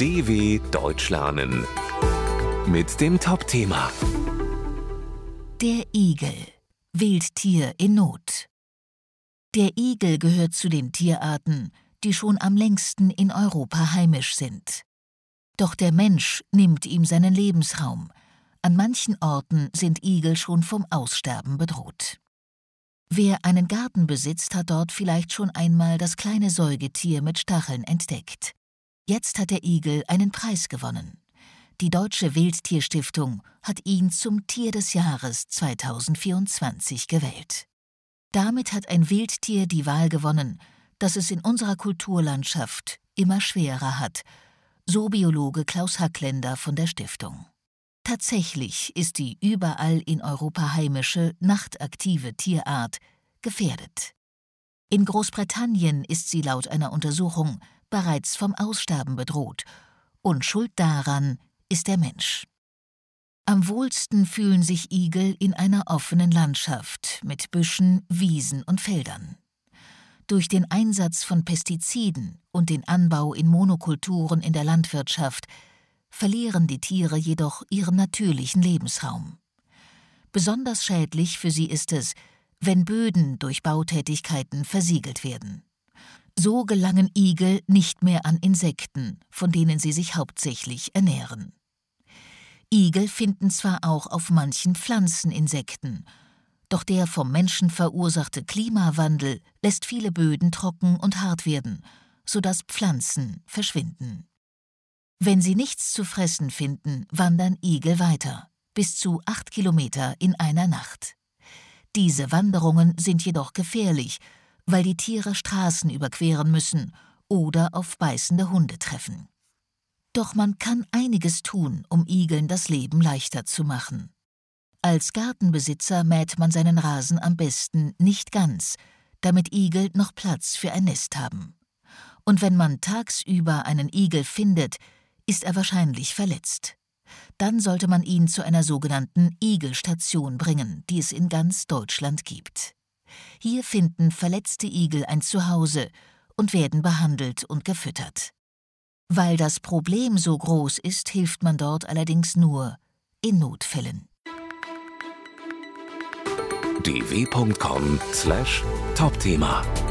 DW Deutsch lernen mit dem Top-Thema Der Igel. Wildtier in Not. Der Igel gehört zu den Tierarten, die schon am längsten in Europa heimisch sind. Doch der Mensch nimmt ihm seinen Lebensraum. An manchen Orten sind Igel schon vom Aussterben bedroht. Wer einen Garten besitzt, hat dort vielleicht schon einmal das kleine Säugetier mit Stacheln entdeckt. Jetzt hat der Igel einen Preis gewonnen. Die Deutsche Wildtierstiftung hat ihn zum Tier des Jahres 2024 gewählt. Damit hat ein Wildtier die Wahl gewonnen, dass es in unserer Kulturlandschaft immer schwerer hat, so Biologe Klaus Hackländer von der Stiftung. Tatsächlich ist die überall in Europa heimische, nachtaktive Tierart gefährdet. In Großbritannien ist sie laut einer Untersuchung bereits vom Aussterben bedroht, und schuld daran ist der Mensch. Am wohlsten fühlen sich Igel in einer offenen Landschaft mit Büschen, Wiesen und Feldern. Durch den Einsatz von Pestiziden und den Anbau in Monokulturen in der Landwirtschaft verlieren die Tiere jedoch ihren natürlichen Lebensraum. Besonders schädlich für sie ist es, wenn Böden durch Bautätigkeiten versiegelt werden. So gelangen Igel nicht mehr an Insekten, von denen sie sich hauptsächlich ernähren. Igel finden zwar auch auf manchen Pflanzen Insekten, doch der vom Menschen verursachte Klimawandel lässt viele Böden trocken und hart werden, sodass Pflanzen verschwinden. Wenn sie nichts zu fressen finden, wandern Igel weiter, bis zu acht Kilometer in einer Nacht. Diese Wanderungen sind jedoch gefährlich, weil die Tiere Straßen überqueren müssen oder auf beißende Hunde treffen. Doch man kann einiges tun, um Igeln das Leben leichter zu machen. Als Gartenbesitzer mäht man seinen Rasen am besten nicht ganz, damit Igel noch Platz für ein Nest haben. Und wenn man tagsüber einen Igel findet, ist er wahrscheinlich verletzt. Dann sollte man ihn zu einer sogenannten Igelstation bringen, die es in ganz Deutschland gibt. Hier finden verletzte Igel ein Zuhause und werden behandelt und gefüttert. Weil das Problem so groß ist, hilft man dort allerdings nur in Notfällen. dw.com/topthema